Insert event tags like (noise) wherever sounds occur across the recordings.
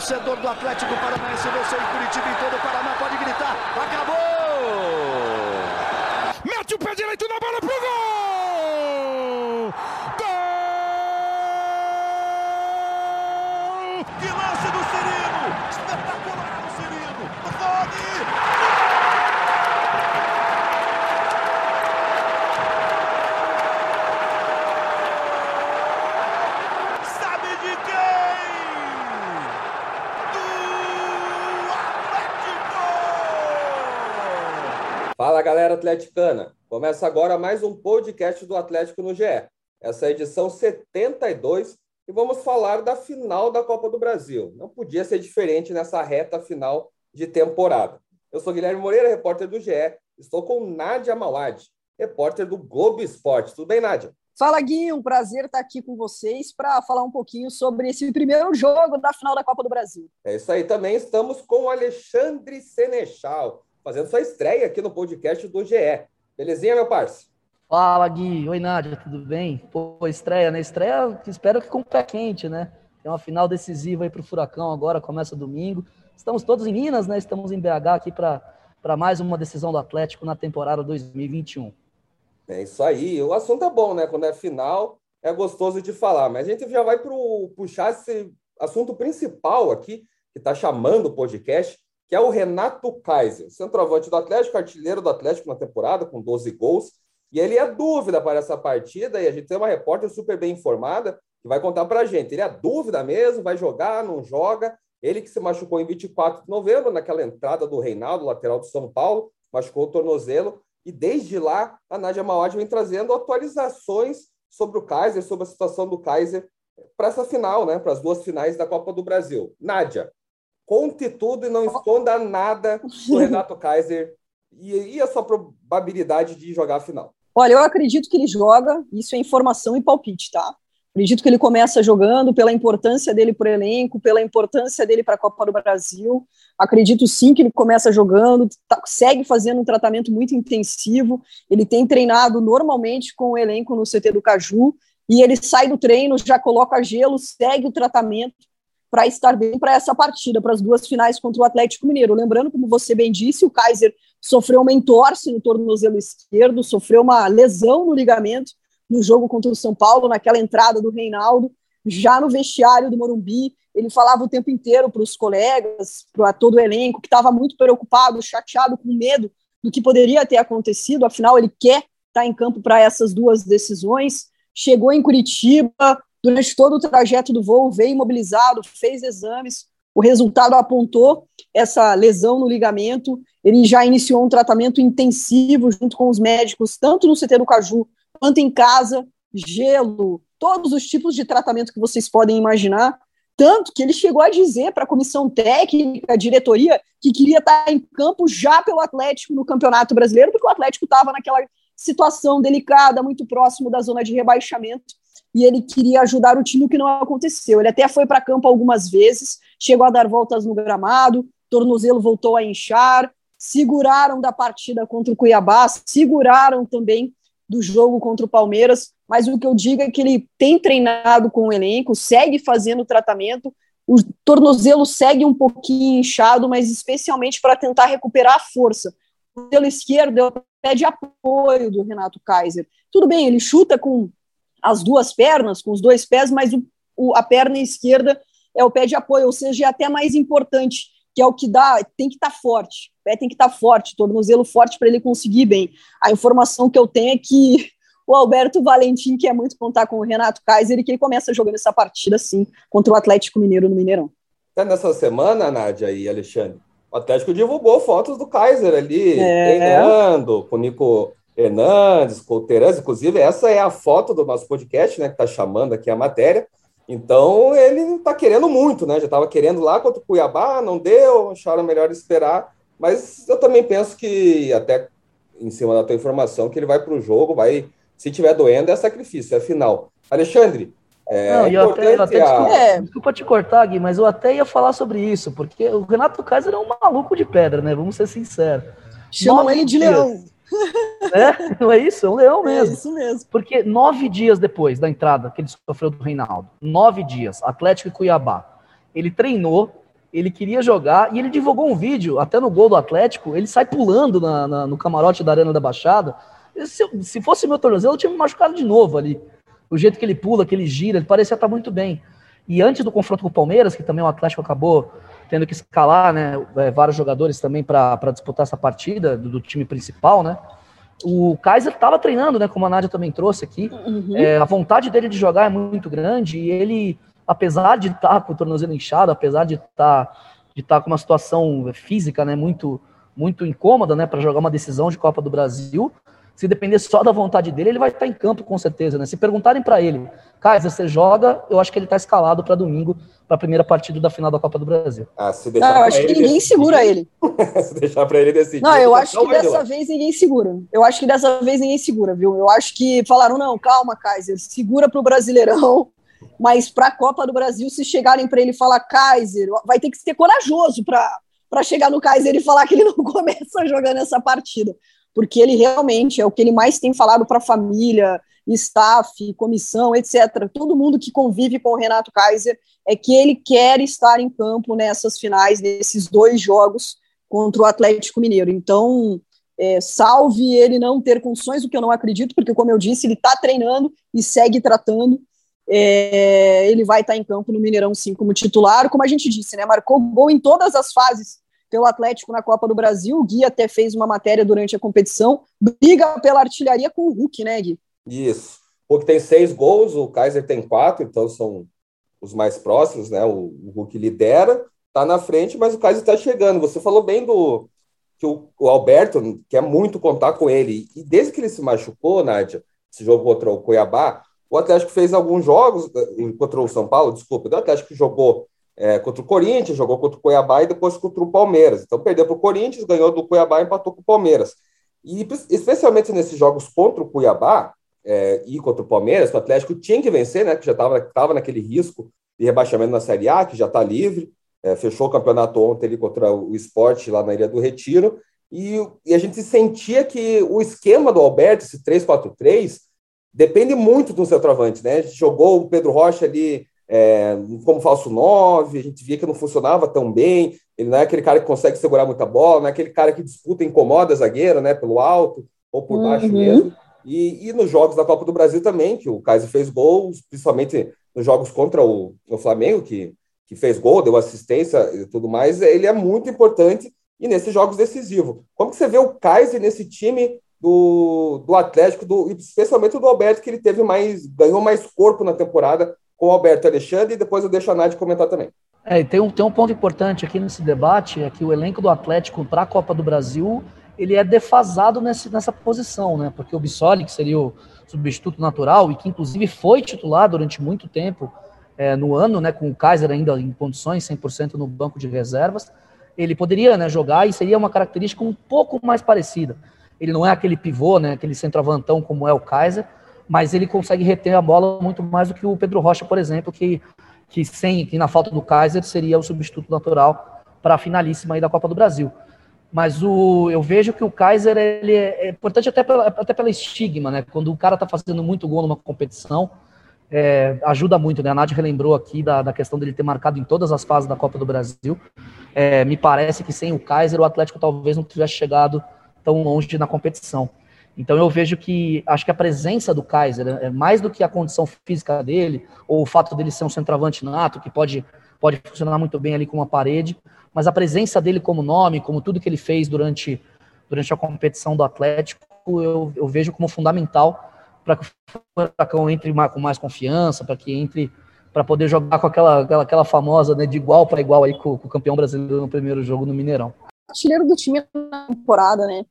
torcedor do Atlético Paranaense, você em Curitiba e todo o Paraná pode gritar: acabou! Mete o pé direito na bola pro gol! Gol! Que lance do Cirino! Espetacular o Cirino! Rony! Sabe de quem? Do Atlético! Fala galera atleticana! Começa agora mais um podcast do Atlético no GE. Essa é a edição 72 e vamos falar da final da Copa do Brasil. Não podia ser diferente nessa reta final de temporada. Eu sou Guilherme Moreira, repórter do GE. Estou com Nádia Mauad, repórter do Globo Esporte. Tudo bem, Nádia? Fala, Gui, um prazer estar aqui com vocês para falar um pouquinho sobre esse primeiro jogo da final da Copa do Brasil. É isso aí. Também estamos com o Alexandre Senechal, fazendo sua estreia aqui no podcast do GE. Belezinha, meu parceiro? Fala, Gui. Oi, Nádia, tudo bem? Pô, estreia, né? Estreia, espero que com o pé quente, né? Tem uma final decisiva aí para o Furacão agora, começa domingo. Estamos todos em Minas, né? Estamos em BH aqui para mais uma decisão do Atlético na temporada 2021. É isso aí. O assunto é bom, né? Quando é final, é gostoso de falar. Mas a gente já vai pro, puxar esse assunto principal aqui, que está chamando o podcast, que é o Renato Kaiser, centroavante do Atlético, artilheiro do Atlético na temporada, com 12 gols. E ele é dúvida para essa partida, e a gente tem uma repórter super bem informada que vai contar para a gente. Ele é dúvida mesmo, vai jogar, não joga. Ele que se machucou em 24 de novembro, naquela entrada do Reinaldo, lateral do São Paulo, machucou o tornozelo. E desde lá, a Nádia Mauad vem trazendo atualizações sobre o Kaiser, sobre a situação do Kaiser para essa final, né? Para as duas finais da Copa do Brasil. Nádia, conte tudo e não esconda nada do Renato (laughs) Kaiser e, e a sua probabilidade de jogar a final. Olha, eu acredito que ele joga, isso é informação e palpite, tá? Acredito que ele começa jogando pela importância dele para o elenco, pela importância dele para a Copa do Brasil. Acredito sim que ele começa jogando, tá, segue fazendo um tratamento muito intensivo. Ele tem treinado normalmente com o elenco no CT do Caju e ele sai do treino, já coloca gelo, segue o tratamento para estar bem para essa partida, para as duas finais contra o Atlético Mineiro. Lembrando, como você bem disse, o Kaiser sofreu uma entorse no tornozelo esquerdo, sofreu uma lesão no ligamento no jogo contra o São Paulo, naquela entrada do Reinaldo, já no vestiário do Morumbi, ele falava o tempo inteiro para os colegas, para todo o elenco, que estava muito preocupado, chateado, com medo do que poderia ter acontecido, afinal ele quer estar tá em campo para essas duas decisões, chegou em Curitiba, durante todo o trajeto do voo, veio imobilizado, fez exames, o resultado apontou essa lesão no ligamento, ele já iniciou um tratamento intensivo junto com os médicos, tanto no CT do Caju quanto em casa, gelo, todos os tipos de tratamento que vocês podem imaginar. Tanto que ele chegou a dizer para a comissão técnica, a diretoria, que queria estar em campo já pelo Atlético no Campeonato Brasileiro, porque o Atlético estava naquela situação delicada, muito próximo da zona de rebaixamento, e ele queria ajudar o time, o que não aconteceu. Ele até foi para campo algumas vezes, chegou a dar voltas no gramado, tornozelo voltou a inchar, seguraram da partida contra o Cuiabá, seguraram também do jogo contra o Palmeiras, mas o que eu digo é que ele tem treinado com o elenco, segue fazendo tratamento, o tornozelo segue um pouquinho inchado, mas especialmente para tentar recuperar a força. O tornozelo esquerdo é o pé de apoio do Renato Kaiser. Tudo bem, ele chuta com as duas pernas, com os dois pés, mas o, o, a perna esquerda é o pé de apoio, ou seja, é até mais importante, que é o que dá, tem que estar tá forte pé tem que estar tá forte, tornozelo forte para ele conseguir bem. A informação que eu tenho é que o Alberto Valentim quer muito contar com o Renato Kaiser e que ele começa jogando essa partida assim contra o Atlético Mineiro no Mineirão. Até nessa semana, Nádia e Alexandre, o Atlético divulgou fotos do Kaiser ali, é. treinando com o Nico Hernandes, Terence. Inclusive, essa é a foto do nosso podcast, né? Que está chamando aqui a matéria. Então, ele está querendo muito, né? Já estava querendo lá contra o Cuiabá, não deu, acharam melhor esperar. Mas eu também penso que, até em cima da tua informação, que ele vai para o jogo, vai, se tiver doendo, é sacrifício, é final. Alexandre, é Não, eu até, eu até, desculpa, é. desculpa, te cortar, Gui, mas eu até ia falar sobre isso, porque o Renato Kaiser é um maluco de pedra, né? Vamos ser sinceros. Chamam ele de leão. (laughs) É, não é isso? É um leão é mesmo. É isso mesmo. Porque nove dias depois da entrada que ele sofreu do Reinaldo, nove dias, Atlético e Cuiabá, ele treinou, ele queria jogar e ele divulgou um vídeo, até no gol do Atlético, ele sai pulando na, na, no camarote da Arena da Baixada. Se, se fosse meu tornozelo, eu tinha me machucado de novo ali. O jeito que ele pula, que ele gira, ele parecia estar muito bem. E antes do confronto com o Palmeiras, que também o Atlético acabou tendo que escalar né, é, vários jogadores também para disputar essa partida do, do, time principal, né? O Kaiser estava treinando, né? Como a Nádia também trouxe aqui. Uhum. É, a vontade dele de jogar é muito grande e ele apesar de estar tá com o tornozelo inchado, apesar de estar tá, de tá com uma situação física, né, muito muito incômoda, né, para jogar uma decisão de Copa do Brasil, se depender só da vontade dele, ele vai estar em campo com certeza, né? Se perguntarem para ele, Kaiser, você joga? Eu acho que ele está escalado para domingo, para a primeira partida da final da Copa do Brasil. Ah, se deixar não, eu acho que ninguém decidir, segura ele. (laughs) se deixar para ele decidir. Não, eu acho que dessa vez ninguém segura. Eu acho que dessa vez ninguém segura, viu? Eu acho que falaram, não, calma, Kaiser, segura para o Brasileirão (laughs) mas para a Copa do Brasil, se chegarem para ele falar Kaiser, vai ter que ser corajoso para chegar no Kaiser e falar que ele não (laughs) começa jogando essa partida, porque ele realmente é o que ele mais tem falado para a família, staff, comissão, etc. Todo mundo que convive com o Renato Kaiser é que ele quer estar em campo nessas finais, nesses dois jogos contra o Atlético Mineiro. Então, é, salve ele não ter condições, o que eu não acredito, porque, como eu disse, ele está treinando e segue tratando é, ele vai estar em campo no Mineirão sim como titular, como a gente disse, né? Marcou gol em todas as fases pelo Atlético na Copa do Brasil. O Gui até fez uma matéria durante a competição. Briga pela artilharia com o Hulk, né, Gui? Isso. O Hulk tem seis gols, o Kaiser tem quatro, então são os mais próximos, né? O, o Hulk lidera, tá na frente, mas o Kaiser está chegando. Você falou bem do que o, o, Alberto quer muito contar com ele. E desde que ele se machucou, Nádia, esse jogo contra o Cuiabá, o Atlético fez alguns jogos eh, contra o São Paulo, desculpa, o Atlético jogou é, contra o Corinthians, jogou contra o Cuiabá e depois contra o Palmeiras. Então perdeu para o Corinthians, ganhou do Cuiabá e empatou com o Palmeiras. E especialmente nesses jogos contra o Cuiabá é, e contra o Palmeiras, o Atlético tinha que vencer, né? Que já estava naquele risco de rebaixamento na Série A, que já está livre. É, fechou o campeonato ontem ali contra o esporte lá na Ilha do Retiro. E, e a gente sentia que o esquema do Alberto, esse 3-4-3, depende muito do centroavante, né? A gente jogou o Pedro Rocha ali é, como falso 9, a gente via que não funcionava tão bem, ele não é aquele cara que consegue segurar muita bola, não é aquele cara que disputa e incomoda a zagueira, né, pelo alto ou por baixo uhum. mesmo. E, e, nos jogos da Copa do Brasil também, que o Kaiser fez gols, principalmente nos jogos contra o, o Flamengo, que, que fez gol, deu assistência e tudo mais, ele é muito importante e nesses jogos decisivos. Como que você vê o Kaiser nesse time do, do Atlético, do, especialmente do Alberto, que ele teve mais, ganhou mais corpo na temporada com o Alberto Alexandre, e depois eu deixo a Nádia comentar também. É, tem um, tem um ponto importante aqui nesse debate, é que o elenco do Atlético para a Copa do Brasil, ele é defasado nesse, nessa posição, né? Porque o Bissoli, que seria o substituto natural, e que inclusive foi titular durante muito tempo é, no ano, né, com o Kaiser ainda em condições, 100% no banco de reservas, ele poderia né, jogar e seria uma característica um pouco mais parecida. Ele não é aquele pivô, né, aquele centroavantão como é o Kaiser, mas ele consegue reter a bola muito mais do que o Pedro Rocha, por exemplo, que, que sem que na falta do Kaiser seria o substituto natural para a finalíssima aí da Copa do Brasil. Mas o, eu vejo que o Kaiser ele é, é importante até pela, até pela estigma, né? Quando o cara está fazendo muito gol numa competição, é, ajuda muito, né? A Nádia relembrou aqui da, da questão dele ter marcado em todas as fases da Copa do Brasil. É, me parece que sem o Kaiser o Atlético talvez não tivesse chegado tão longe na competição. Então eu vejo que acho que a presença do Kaiser é mais do que a condição física dele ou o fato dele ser um centroavante nato que pode pode funcionar muito bem ali com uma parede, mas a presença dele como nome, como tudo que ele fez durante durante a competição do Atlético, eu, eu vejo como fundamental para que o Furacão entre com mais confiança, para que entre para poder jogar com aquela, aquela, aquela famosa né, de igual para igual aí com, com, o campeão brasileiro no primeiro jogo no Mineirão artilheiro do time na temporada, né?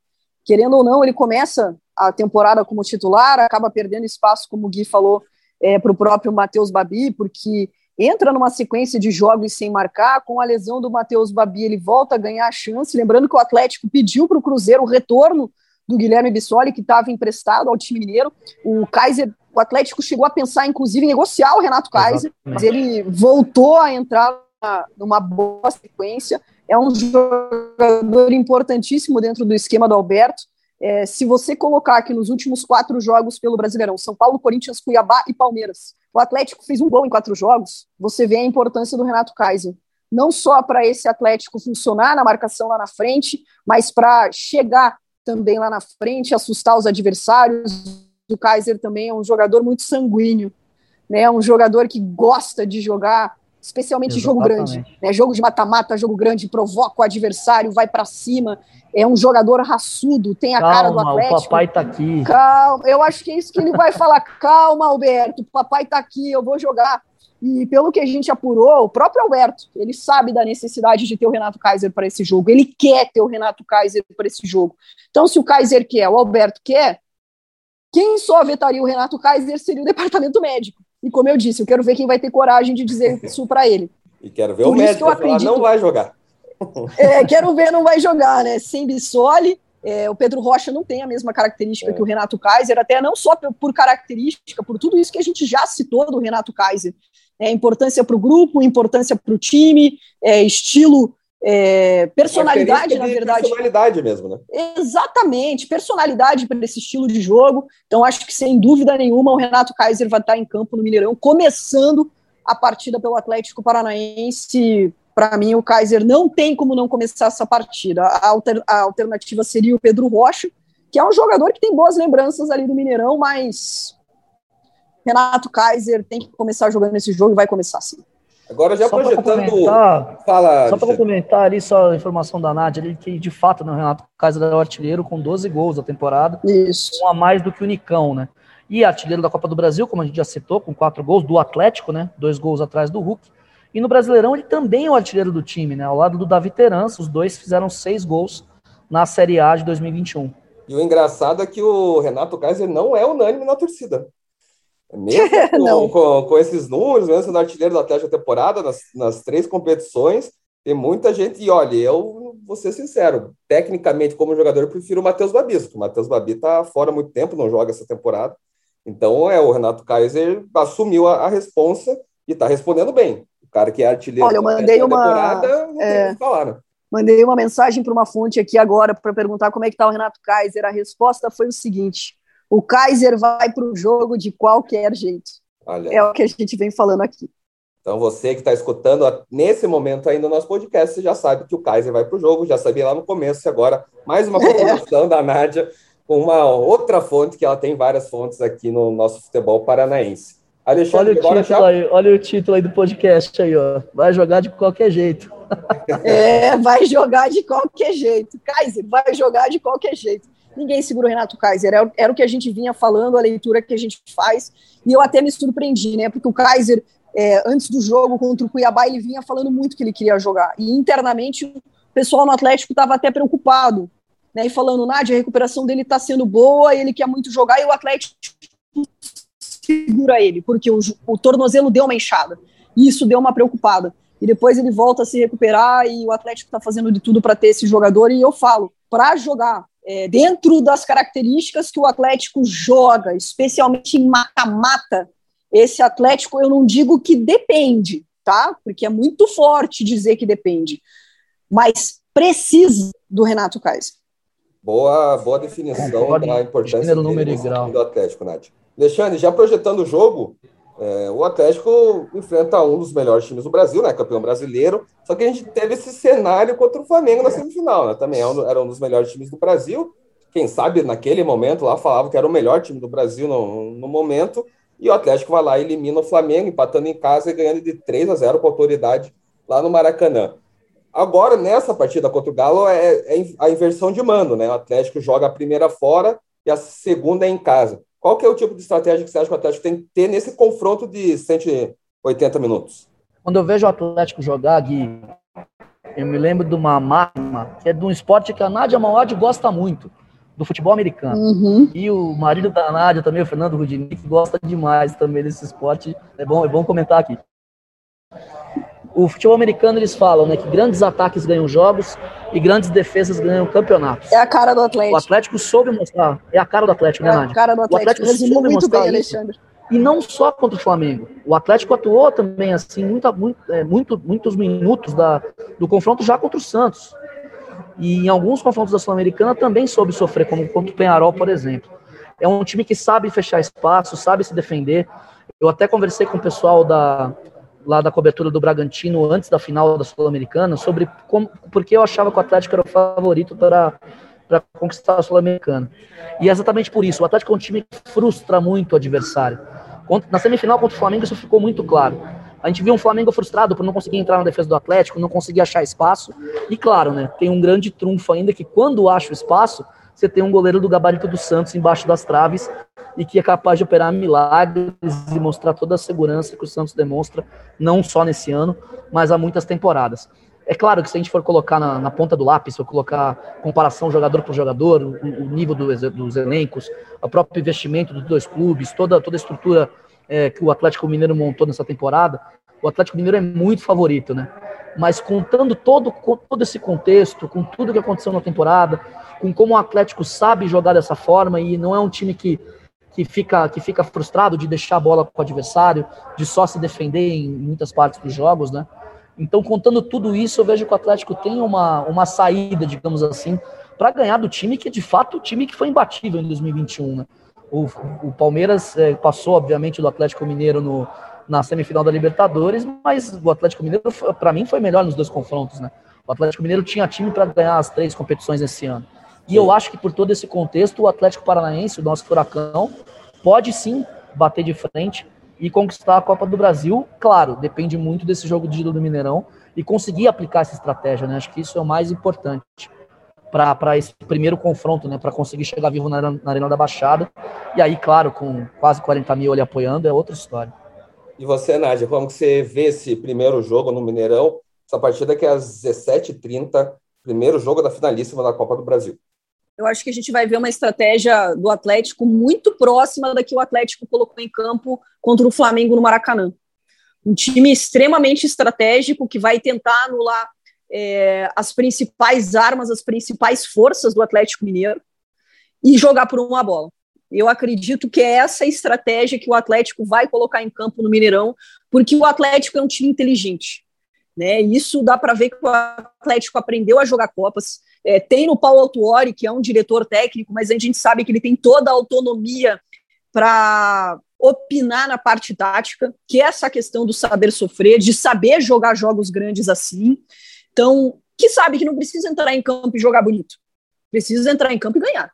Querendo ou não, ele começa a temporada como titular, acaba perdendo espaço, como o Gui falou, é, para o próprio Matheus Babi, porque entra numa sequência de jogos sem marcar. Com a lesão do Matheus Babi, ele volta a ganhar a chance. Lembrando que o Atlético pediu para o Cruzeiro o retorno do Guilherme Bissoli, que estava emprestado ao time mineiro. O Kaiser, o Atlético chegou a pensar, inclusive, em negociar o Renato Kaiser, mas ele voltou a entrar numa boa sequência é um jogador importantíssimo dentro do esquema do Alberto. É, se você colocar aqui nos últimos quatro jogos pelo Brasileirão, São Paulo, Corinthians, Cuiabá e Palmeiras, o Atlético fez um gol em quatro jogos, você vê a importância do Renato Kaiser. não só para esse Atlético funcionar na marcação lá na frente, mas para chegar também lá na frente, assustar os adversários. O Kaiser também é um jogador muito sanguíneo, né? Um jogador que gosta de jogar, especialmente Exatamente. jogo grande, né? Jogo de mata-mata, jogo grande, provoca o adversário, vai para cima. É um jogador raçudo, tem a Calma, cara do Atlético. O papai tá aqui. Calma, eu acho que é isso que ele vai falar. (laughs) Calma, Alberto, o papai tá aqui, eu vou jogar. E pelo que a gente apurou, o próprio Alberto, ele sabe da necessidade de ter o Renato Kaiser para esse jogo. Ele quer ter o Renato Kaiser para esse jogo. Então, se o Kaiser quer, o Alberto quer, quem só vetaria o Renato Kaiser seria o departamento médico. E como eu disse, eu quero ver quem vai ter coragem de dizer (laughs) isso para ele. E quero ver Por o médico que acredito... falar, não vai jogar. (laughs) É, quero ver, não vai jogar, né? Sem Bissoli, é, o Pedro Rocha não tem a mesma característica é. que o Renato Kaiser, até não só por característica, por tudo isso que a gente já citou do Renato Kaiser é, importância para o grupo, importância para o time, é, estilo, é, personalidade, na verdade. Personalidade mesmo, né? Exatamente, personalidade para esse estilo de jogo. Então, acho que sem dúvida nenhuma o Renato Kaiser vai estar em campo no Mineirão, começando a partida pelo Atlético Paranaense. Para mim, o Kaiser não tem como não começar essa partida. A, alter, a alternativa seria o Pedro Rocha, que é um jogador que tem boas lembranças ali do Mineirão, mas Renato Kaiser tem que começar jogando esse jogo e vai começar sim. Agora já só projetando. Fala. Só para complementar ali, só a informação da Nádia, ali, que de fato né, o Renato Kaiser é o artilheiro com 12 gols na temporada. Isso. Um a mais do que o Nicão, né? E artilheiro da Copa do Brasil, como a gente já citou, com quatro gols, do Atlético, né? Dois gols atrás do Hulk. E no Brasileirão ele também é o artilheiro do time, né? Ao lado do Davi Terança, os dois fizeram seis gols na Série A de 2021. E o engraçado é que o Renato Kaiser não é unânime na torcida. Mesmo (laughs) com, com, com, esses números, mesmo sendo artilheiro da Atlético da temporada, nas, nas três competições, tem muita gente, e olha, eu vou ser sincero, tecnicamente, como jogador, eu prefiro o Matheus Babi, porque o Matheus Babi está fora há muito tempo, não joga essa temporada. Então, é, o Renato Kaiser assumiu a, a responsa e está respondendo bem. O cara que é artilheiro olha, eu mandei uma, temporada, não é... tem que falar, né? Mandei uma mensagem para uma fonte aqui agora para perguntar como é que está o Renato Kaiser. A resposta foi o seguinte: o Kaiser vai para o jogo de qualquer jeito. Olha. É o que a gente vem falando aqui. Então, você que está escutando nesse momento ainda o nosso podcast, você já sabe que o Kaiser vai para o jogo, já sabia lá no começo, e agora mais uma (laughs) confirmação é. da Nádia com uma outra fonte, que ela tem várias fontes aqui no nosso futebol paranaense. Alexandre, olha, o título já... aí, olha o título aí do podcast aí, ó. Vai jogar de qualquer jeito. É, vai jogar de qualquer jeito. Kaiser, vai jogar de qualquer jeito ninguém segura o Renato Kaiser. Era, era, o que a gente vinha falando, a leitura que a gente faz, e eu até me surpreendi, né? Porque o Kaiser, é, antes do jogo contra o Cuiabá, ele vinha falando muito que ele queria jogar. E internamente o pessoal no Atlético estava até preocupado, né? E falando, Nádia, a recuperação dele está sendo boa, ele quer muito jogar, e o Atlético segura ele, porque o, o tornozelo deu uma enxada. E isso deu uma preocupada. E depois ele volta a se recuperar e o Atlético está fazendo de tudo para ter esse jogador. E eu falo, para jogar é, dentro das características que o Atlético joga, especialmente em mata-mata, esse Atlético eu não digo que depende, tá? Porque é muito forte dizer que depende, mas precisa do Renato Kaiser. Boa, boa definição da importância do, do Atlético, Nath. Alexandre, já projetando o jogo, é, o Atlético enfrenta um dos melhores times do Brasil, né? Campeão brasileiro. Só que a gente teve esse cenário contra o Flamengo na semifinal, né? Também era um dos melhores times do Brasil. Quem sabe naquele momento lá falava que era o melhor time do Brasil no, no momento. E o Atlético vai lá e elimina o Flamengo, empatando em casa e ganhando de 3 a 0 com autoridade lá no Maracanã. Agora, nessa partida contra o Galo, é, é a inversão de mando, né? O Atlético joga a primeira fora e a segunda é em casa. Qual que é o tipo de estratégia que você acha que o Atlético tem que ter nesse confronto de 180 minutos? Quando eu vejo o Atlético jogar, Gui, eu me lembro de uma máxima que é de um esporte que a Nádia Mauad gosta muito, do futebol americano. Uhum. E o marido da Nádia também, o Fernando Rudinick, gosta demais também desse esporte. É bom, é bom comentar aqui o futebol americano eles falam, né, que grandes ataques ganham jogos e grandes defesas ganham campeonatos. É a cara do Atlético. O Atlético soube mostrar, é a cara do Atlético, né, é Nádia? a cara do Atlético. O Atlético Resumiu muito bem, Alexandre. E não só contra o Flamengo. O Atlético atuou também assim, muita, muito, é, muito, muitos minutos da, do confronto já contra o Santos. E em alguns confrontos da Sul-Americana também soube sofrer, como contra o Penharol, por exemplo. É um time que sabe fechar espaço, sabe se defender. Eu até conversei com o pessoal da, lá da cobertura do Bragantino antes da final da Sul-Americana sobre como, porque eu achava que o Atlético era o favorito para, para conquistar a Sul-Americana. E é exatamente por isso. O Atlético é um time que frustra muito o adversário. Na semifinal contra o Flamengo isso ficou muito claro. A gente viu um Flamengo frustrado por não conseguir entrar na defesa do Atlético, não conseguir achar espaço. E claro, né, tem um grande trunfo ainda que quando acha o espaço, você tem um goleiro do gabarito do Santos embaixo das traves e que é capaz de operar milagres e mostrar toda a segurança que o Santos demonstra, não só nesse ano, mas há muitas temporadas. É claro que se a gente for colocar na, na ponta do lápis, se eu colocar comparação jogador por jogador, o, o nível do, dos elencos, o próprio investimento dos dois clubes, toda, toda a estrutura é, que o Atlético Mineiro montou nessa temporada, o Atlético Mineiro é muito favorito, né? Mas contando todo, todo esse contexto, com tudo que aconteceu na temporada, com como o Atlético sabe jogar dessa forma e não é um time que, que, fica, que fica frustrado de deixar a bola com o adversário, de só se defender em muitas partes dos jogos, né? Então, contando tudo isso, eu vejo que o Atlético tem uma, uma saída, digamos assim, para ganhar do time que, de fato, o time que foi imbatível em 2021, né? O, o Palmeiras é, passou, obviamente, do Atlético Mineiro no, na semifinal da Libertadores, mas o Atlético Mineiro, para mim, foi melhor nos dois confrontos, né? O Atlético Mineiro tinha time para ganhar as três competições esse ano. E eu acho que por todo esse contexto, o Atlético Paranaense, o nosso furacão, pode sim bater de frente e conquistar a Copa do Brasil. Claro, depende muito desse jogo de do Mineirão e conseguir aplicar essa estratégia, né? Acho que isso é o mais importante para esse primeiro confronto, né? Para conseguir chegar vivo na, na, Arena da Baixada. E aí, claro, com quase 40 mil ali apoiando, é outra história. E você, Nádia, como que você vê esse primeiro jogo no Mineirão? Essa partida que é às 17h30, primeiro jogo da finalíssima da Copa do Brasil eu acho que a gente vai ver uma estratégia do Atlético muito próxima da que o Atlético colocou em campo contra o Flamengo no Maracanã. Um time extremamente estratégico que vai tentar anular é, as principais armas, as principais forças do Atlético Mineiro e jogar por uma bola. Eu acredito que é essa estratégia que o Atlético vai colocar em campo no Mineirão, porque o Atlético é um time inteligente. Né? Isso dá para ver que o Atlético aprendeu a jogar Copas. É, tem no Paulo Autuori, que é um diretor técnico, mas a gente sabe que ele tem toda a autonomia para opinar na parte tática, que é essa questão do saber sofrer, de saber jogar jogos grandes assim. Então, que sabe que não precisa entrar em campo e jogar bonito. Precisa entrar em campo e ganhar.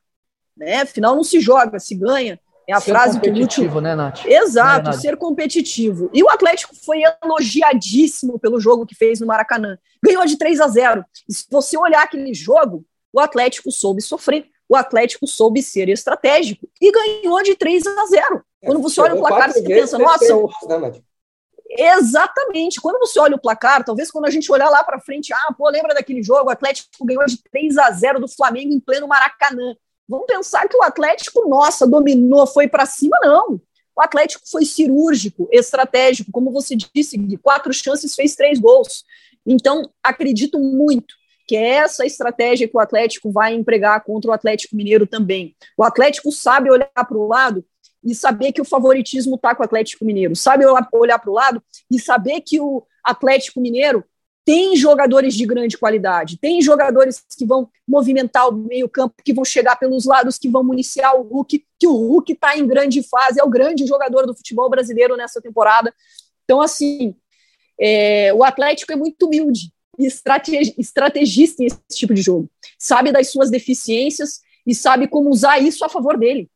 Né? Afinal, não se joga, se ganha. É a ser frase que o último, né, Nath? Exato, né, ser competitivo. E o Atlético foi elogiadíssimo pelo jogo que fez no Maracanã. Ganhou de 3 a 0. E se você olhar aquele jogo, o Atlético soube sofrer. O Atlético soube ser estratégico e ganhou de 3 a 0. Quando você olha o placar, você pensa, nossa. Né, Exatamente. Quando você olha o placar, talvez quando a gente olhar lá para frente, ah, pô, lembra daquele jogo? O Atlético ganhou de 3 a 0 do Flamengo em pleno Maracanã. Vamos pensar que o Atlético, nossa, dominou, foi para cima, não. O Atlético foi cirúrgico, estratégico, como você disse, de quatro chances fez três gols. Então, acredito muito que é essa estratégia que o Atlético vai empregar contra o Atlético Mineiro também. O Atlético sabe olhar para o lado e saber que o favoritismo está com o Atlético Mineiro, sabe olhar para o lado e saber que o Atlético Mineiro tem jogadores de grande qualidade, tem jogadores que vão movimentar o meio-campo, que vão chegar pelos lados, que vão municiar o Hulk, que o Hulk está em grande fase, é o grande jogador do futebol brasileiro nessa temporada. Então, assim, é, o Atlético é muito humilde e estrategista nesse tipo de jogo. Sabe das suas deficiências e sabe como usar isso a favor dele.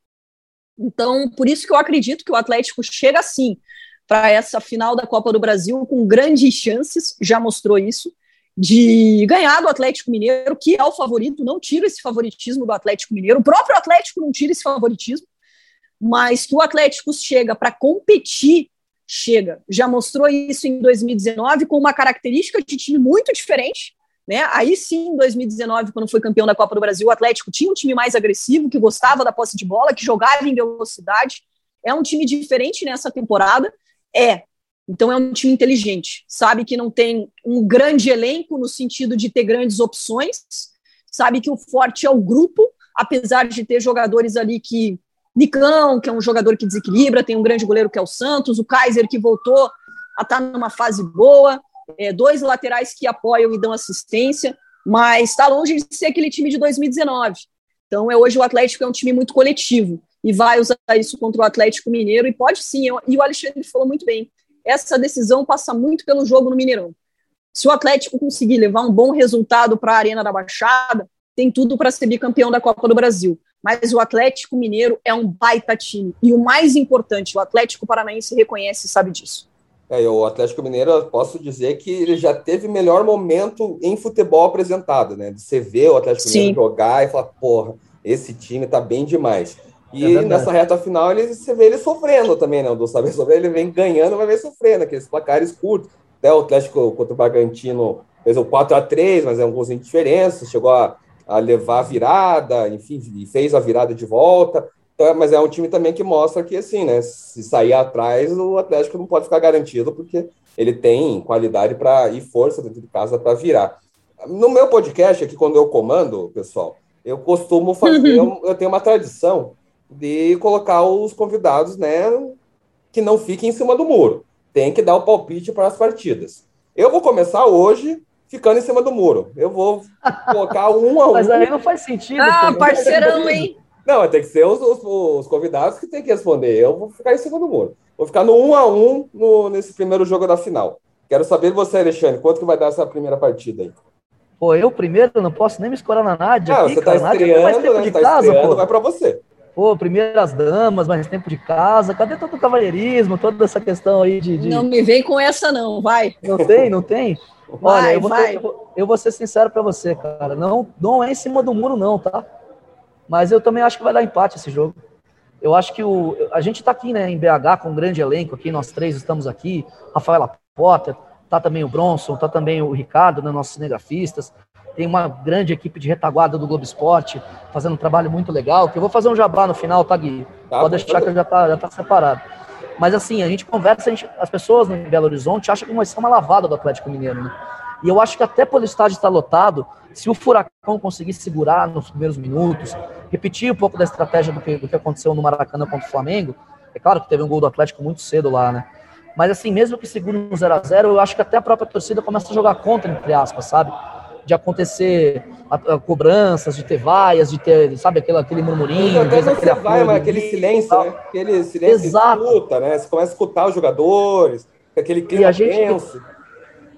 Então, por isso que eu acredito que o Atlético chega assim para essa final da Copa do Brasil com grandes chances, já mostrou isso, de ganhar do Atlético Mineiro, que é o favorito, não tira esse favoritismo do Atlético Mineiro, o próprio Atlético não tira esse favoritismo, mas que o Atlético chega para competir, chega. Já mostrou isso em 2019 com uma característica de time muito diferente, né? Aí sim, em 2019, quando foi campeão da Copa do Brasil, o Atlético tinha um time mais agressivo, que gostava da posse de bola, que jogava em velocidade. É um time diferente nessa temporada é. Então é um time inteligente, sabe que não tem um grande elenco no sentido de ter grandes opções, sabe que o forte é o grupo, apesar de ter jogadores ali que Nicão, que é um jogador que desequilibra, tem um grande goleiro que é o Santos, o Kaiser que voltou a estar tá numa fase boa, é, dois laterais que apoiam e dão assistência, mas está longe de ser aquele time de 2019. Então é hoje o Atlético é um time muito coletivo e vai usar isso contra o Atlético Mineiro, e pode sim, e o Alexandre falou muito bem, essa decisão passa muito pelo jogo no Mineirão. Se o Atlético conseguir levar um bom resultado para a Arena da Baixada, tem tudo para ser bicampeão da Copa do Brasil. Mas o Atlético Mineiro é um baita time. E o mais importante, o Atlético Paranaense reconhece e sabe disso. É, o Atlético Mineiro, eu posso dizer que ele já teve melhor momento em futebol apresentado, né? Você ver o Atlético Sim. Mineiro jogar e falar, porra, esse time tá bem demais. E é nessa reta final, ele, você vê ele sofrendo também, né? Do saber sobre ele vem ganhando, mas vem sofrendo, aqueles placares curtos. Até o Atlético contra o Bragantino fez o 4 a 3 mas é um golzinho de diferença, chegou a, a levar a virada, enfim, fez a virada de volta. Então, é, mas é um time também que mostra que, assim, né? Se sair atrás, o Atlético não pode ficar garantido, porque ele tem qualidade para e força dentro de casa para virar. No meu podcast, aqui, quando eu comando, pessoal, eu costumo fazer, uhum. (laughs) eu tenho uma tradição de colocar os convidados, né, que não fiquem em cima do muro. Tem que dar o palpite para as partidas. Eu vou começar hoje ficando em cima do muro. Eu vou colocar (laughs) um a um. Mas aí não faz sentido. Ah, parceirão, hein? Não, tem que ser os, os, os, convidados que tem que responder. Eu vou ficar em cima do muro. Vou ficar no um a um no, nesse primeiro jogo da final. Quero saber de você, Alexandre, quanto que vai dar essa primeira partida aí? Pô, eu primeiro não posso nem me escorar na Nádia. Ah, aqui, você tá cara. estreando, né? De tá casa, estreando, pô. vai para você. Pô, primeiras damas, mais tempo de casa. Cadê todo o cavalheirismo, toda essa questão aí de, de... Não me vem com essa não, vai. Não tem, não tem? Vai, Olha, eu vou. Ter, eu, vou, eu vou ser sincero para você, cara. Não, não é em cima do muro não, tá? Mas eu também acho que vai dar empate esse jogo. Eu acho que o, a gente está aqui né, em BH com um grande elenco aqui, nós três estamos aqui, Rafaela Potter, tá também o Bronson, tá também o Ricardo, né, nossos cinegrafistas. Tem uma grande equipe de retaguarda do Globo Esporte fazendo um trabalho muito legal, que eu vou fazer um jabá no final, tá, Gui? Tá, Pode deixar que já tá, já tá separado. Mas assim, a gente conversa, a gente, as pessoas em Belo Horizonte acham que vai ser uma lavada do Atlético Mineiro, né? E eu acho que até pelo estádio estar lotado, se o Furacão conseguir segurar nos primeiros minutos, repetir um pouco da estratégia do que, do que aconteceu no Maracanã contra o Flamengo, é claro que teve um gol do Atlético muito cedo lá, né? Mas assim, mesmo que segure um 0 a 0 eu acho que até a própria torcida começa a jogar contra, entre aspas, sabe? De acontecer a, a cobranças, de ter vaias, de ter, sabe, aquele, aquele murmurinho. Até não aquele vai, mas aquele silêncio, né? Aquele silêncio Exato. escuta, né? Você começa a escutar os jogadores, aquele clima e a gente, tenso.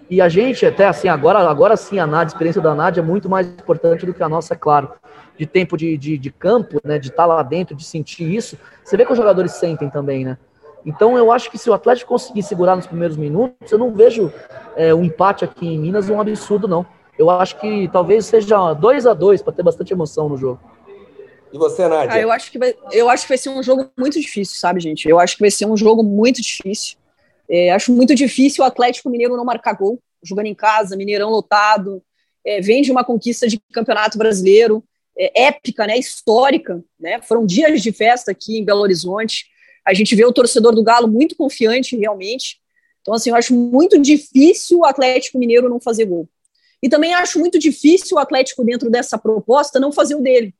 E a gente, até assim, agora, agora sim, a Nádia, a experiência da Nádia é muito mais importante do que a nossa, é claro. De tempo de, de, de campo, né? De estar tá lá dentro, de sentir isso. Você vê que os jogadores sentem também, né? Então eu acho que se o Atlético conseguir segurar nos primeiros minutos, eu não vejo é, um empate aqui em Minas um absurdo, não. Eu acho que talvez seja 2 a 2 para ter bastante emoção no jogo. E você, Nádia? Ah, eu, acho que vai, eu acho que vai ser um jogo muito difícil, sabe, gente? Eu acho que vai ser um jogo muito difícil. É, acho muito difícil o Atlético Mineiro não marcar gol, jogando em casa, Mineirão lotado, é, vem de uma conquista de campeonato brasileiro, é, épica, né, histórica, né, foram dias de festa aqui em Belo Horizonte, a gente vê o torcedor do Galo muito confiante, realmente, então, assim, eu acho muito difícil o Atlético Mineiro não fazer gol. E também acho muito difícil o Atlético, dentro dessa proposta, não fazer o dele.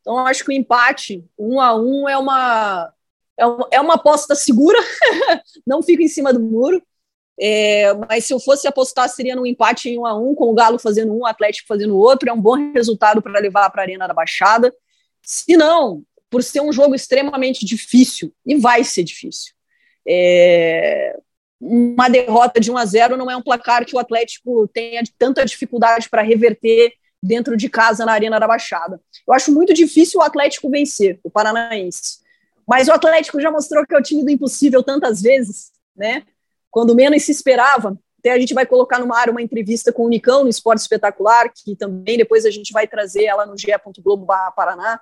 Então, acho que o empate, um a um, é uma, é uma aposta segura, (laughs) não fico em cima do muro. É, mas se eu fosse apostar, seria num empate em um a um, com o Galo fazendo um, o Atlético fazendo outro. É um bom resultado para levar para a Arena da Baixada. Se não, por ser um jogo extremamente difícil, e vai ser difícil. É, uma derrota de 1 a 0 não é um placar que o Atlético tenha tanta dificuldade para reverter dentro de casa na Arena da Baixada. Eu acho muito difícil o Atlético vencer, o Paranaense. Mas o Atlético já mostrou que é o time do impossível tantas vezes, né? Quando menos se esperava. Até a gente vai colocar no ar uma entrevista com o Nicão no Esporte Espetacular, que também depois a gente vai trazer ela no ge.globo Paraná.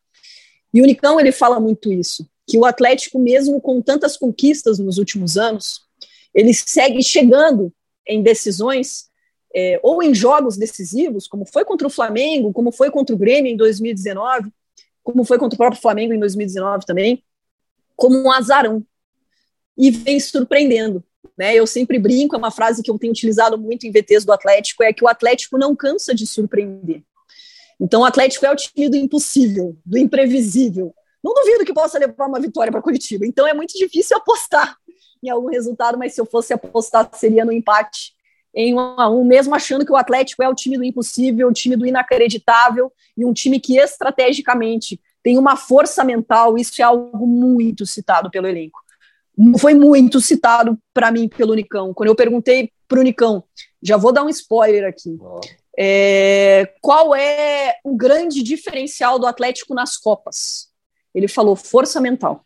E o Nicão, ele fala muito isso, que o Atlético, mesmo com tantas conquistas nos últimos anos, ele segue chegando em decisões é, ou em jogos decisivos, como foi contra o Flamengo, como foi contra o Grêmio em 2019, como foi contra o próprio Flamengo em 2019 também, como um azarão. E vem surpreendendo. Né? Eu sempre brinco, é uma frase que eu tenho utilizado muito em VTs do Atlético, é que o Atlético não cansa de surpreender. Então o Atlético é o time do impossível, do imprevisível. Não duvido que possa levar uma vitória para Curitiba. Então é muito difícil apostar em algum resultado, mas se eu fosse apostar seria no empate em um a um, mesmo achando que o Atlético é o time do impossível, o time do inacreditável e um time que estrategicamente tem uma força mental, isso é algo muito citado pelo elenco. foi muito citado para mim pelo Nicão. Quando eu perguntei para o Nicão, já vou dar um spoiler aqui. É, qual é o grande diferencial do Atlético nas Copas? Ele falou força mental.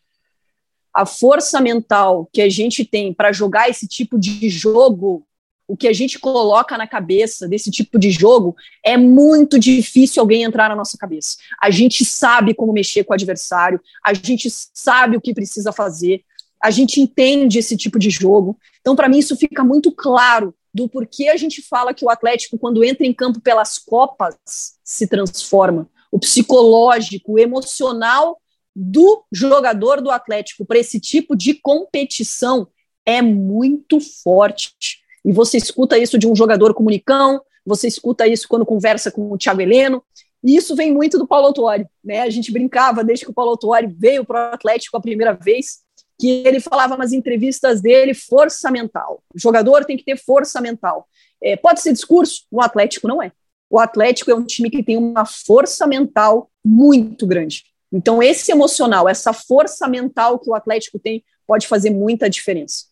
A força mental que a gente tem para jogar esse tipo de jogo, o que a gente coloca na cabeça desse tipo de jogo, é muito difícil alguém entrar na nossa cabeça. A gente sabe como mexer com o adversário, a gente sabe o que precisa fazer, a gente entende esse tipo de jogo. Então, para mim, isso fica muito claro do porquê a gente fala que o Atlético, quando entra em campo pelas Copas, se transforma. O psicológico, o emocional do jogador do Atlético para esse tipo de competição é muito forte. E você escuta isso de um jogador comunicão, você escuta isso quando conversa com o Thiago Heleno, e isso vem muito do Paulo Autuori, né? A gente brincava desde que o Paulo Autuori veio para o Atlético a primeira vez, que ele falava nas entrevistas dele força mental. O jogador tem que ter força mental. É, pode ser discurso, o Atlético não é. O Atlético é um time que tem uma força mental muito grande. Então, esse emocional, essa força mental que o Atlético tem, pode fazer muita diferença.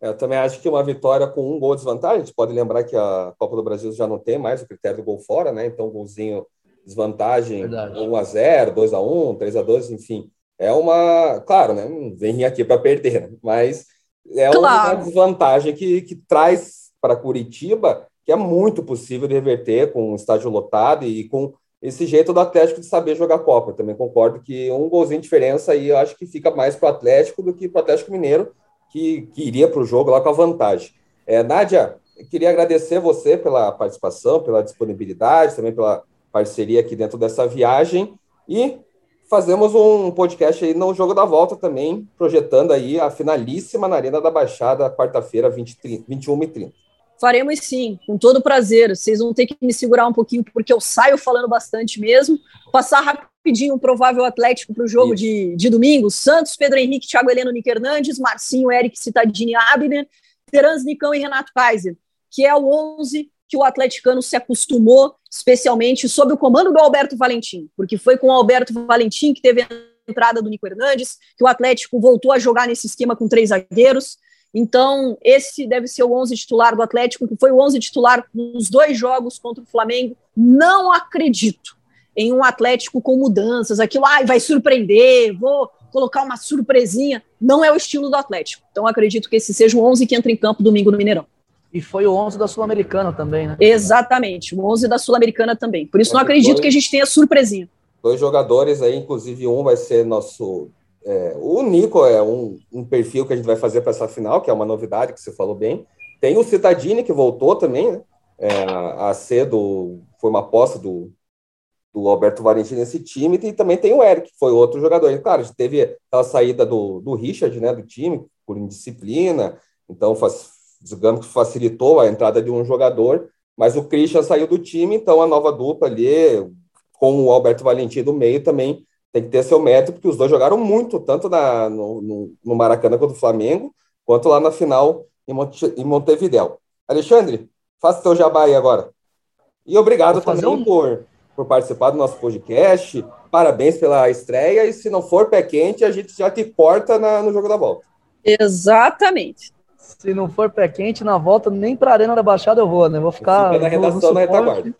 É, eu também acho que uma vitória com um gol de desvantagem, a gente pode lembrar que a Copa do Brasil já não tem mais o critério do gol fora, né? Então, golzinho, desvantagem, Verdade. 1 a 0 2 a 1 3 a 2 enfim é uma. Claro, né? Não vem aqui para perder, né? mas é claro. uma desvantagem que, que traz para Curitiba que é muito possível de reverter com um estádio lotado e com esse jeito do Atlético de saber jogar Copa. Também concordo que um golzinho de diferença aí eu acho que fica mais para o Atlético do que para o Atlético Mineiro, que, que iria para o jogo lá com a vantagem. É, Nádia, queria agradecer você pela participação, pela disponibilidade, também pela parceria aqui dentro dessa viagem. E fazemos um podcast aí no Jogo da Volta também, projetando aí a finalíssima na Arena da Baixada, quarta-feira, 21 e 30. Faremos sim, com todo prazer. Vocês vão ter que me segurar um pouquinho, porque eu saio falando bastante mesmo. Passar rapidinho o provável Atlético para o jogo de, de domingo. Santos, Pedro Henrique, Thiago Heleno, Nick Hernandes, Marcinho, Eric Citadini, Abner, Terans, Nicão e Renato Kaiser, que é o 11 que o atleticano se acostumou, especialmente sob o comando do Alberto Valentim, porque foi com o Alberto Valentim que teve a entrada do Nico Hernandes, que o Atlético voltou a jogar nesse esquema com três zagueiros. Então, esse deve ser o 11 titular do Atlético, que foi o 11 titular nos dois jogos contra o Flamengo. Não acredito em um Atlético com mudanças, aquilo, ai, vai surpreender, vou colocar uma surpresinha. Não é o estilo do Atlético. Então, acredito que esse seja o 11 que entra em campo domingo no Mineirão. E foi o 11 da Sul-Americana também, né? Exatamente, o 11 da Sul-Americana também. Por isso não acredito dois, que a gente tenha surpresinha. Dois jogadores aí, inclusive um vai ser nosso... É, o Nico é um, um, perfil que a gente vai fazer para essa final, que é uma novidade que você falou bem. Tem o Citadini, que voltou também, né? É, a cedo foi uma aposta do, do Alberto Valentim nesse time, e também tem o Eric, que foi outro jogador. Claro, a gente teve aquela saída do, do Richard, né, do time, por indisciplina, então faz, digamos que facilitou a entrada de um jogador, mas o Christian saiu do time, então a nova dupla ali, com o Alberto Valentim do meio, também tem que ter seu mérito, porque os dois jogaram muito, tanto na, no, no Maracanã quanto o Flamengo, quanto lá na final em, Monte, em Montevidéu. Alexandre, faça seu jabá aí agora. E obrigado também um... por, por participar do nosso podcast. Parabéns pela estreia. E se não for pé quente, a gente já te corta na, no jogo da volta. Exatamente. Se não for pé quente, na volta, nem para a Arena da Baixada eu vou, né? Vou ficar. Fica na redação, na retaguarda.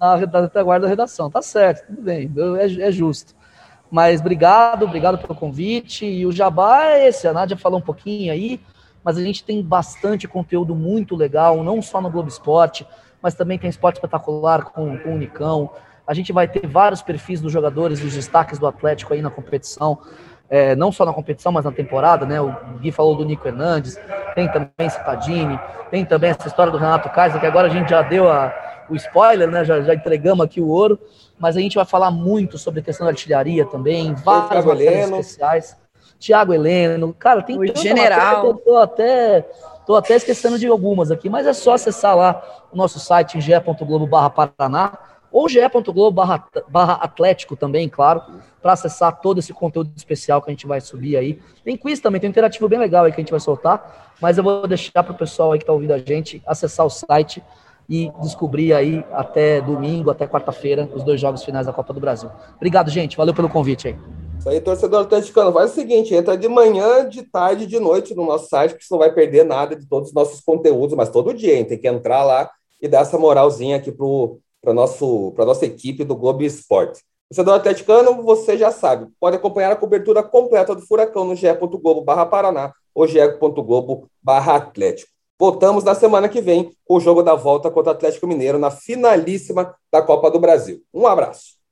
Na retaguarda da redação. Tá certo, tudo bem, é, é justo. Mas obrigado, obrigado pelo convite. E o Jabá é esse, a Nádia falou um pouquinho aí, mas a gente tem bastante conteúdo muito legal, não só no Globo Esporte, mas também tem esporte espetacular com, com o Unicão. A gente vai ter vários perfis dos jogadores, dos destaques do Atlético aí na competição é, não só na competição, mas na temporada, né? O Gui falou do Nico Hernandes, tem também Citadini, tem também essa história do Renato Kaiser, que agora a gente já deu a, o spoiler, né? Já, já entregamos aqui o ouro, mas a gente vai falar muito sobre a questão da artilharia também, várias matérias especiais. Tiago Heleno, cara, tem o general. eu tô até, tô até esquecendo de algumas aqui, mas é só acessar lá o nosso site, ge.globo/paraná ou ge.globo barra, barra Atlético também, claro, para acessar todo esse conteúdo especial que a gente vai subir aí. Tem quiz também, tem um interativo bem legal aí que a gente vai soltar, mas eu vou deixar para o pessoal aí que está ouvindo a gente acessar o site e descobrir aí até domingo, até quarta-feira, os dois jogos finais da Copa do Brasil. Obrigado, gente. Valeu pelo convite aí. Isso aí, torcedor atleticano, faz o seguinte, entra de manhã, de tarde, de noite no nosso site, que você não vai perder nada de todos os nossos conteúdos, mas todo dia, hein? tem que entrar lá e dar essa moralzinha aqui para a nossa equipe do Globo Esporte. Torcedor atleticano, você já sabe, pode acompanhar a cobertura completa do Furacão no ge.globo Paraná ou ge.globo Atlético. Voltamos na semana que vem com o jogo da volta contra o Atlético Mineiro na finalíssima da Copa do Brasil. Um abraço.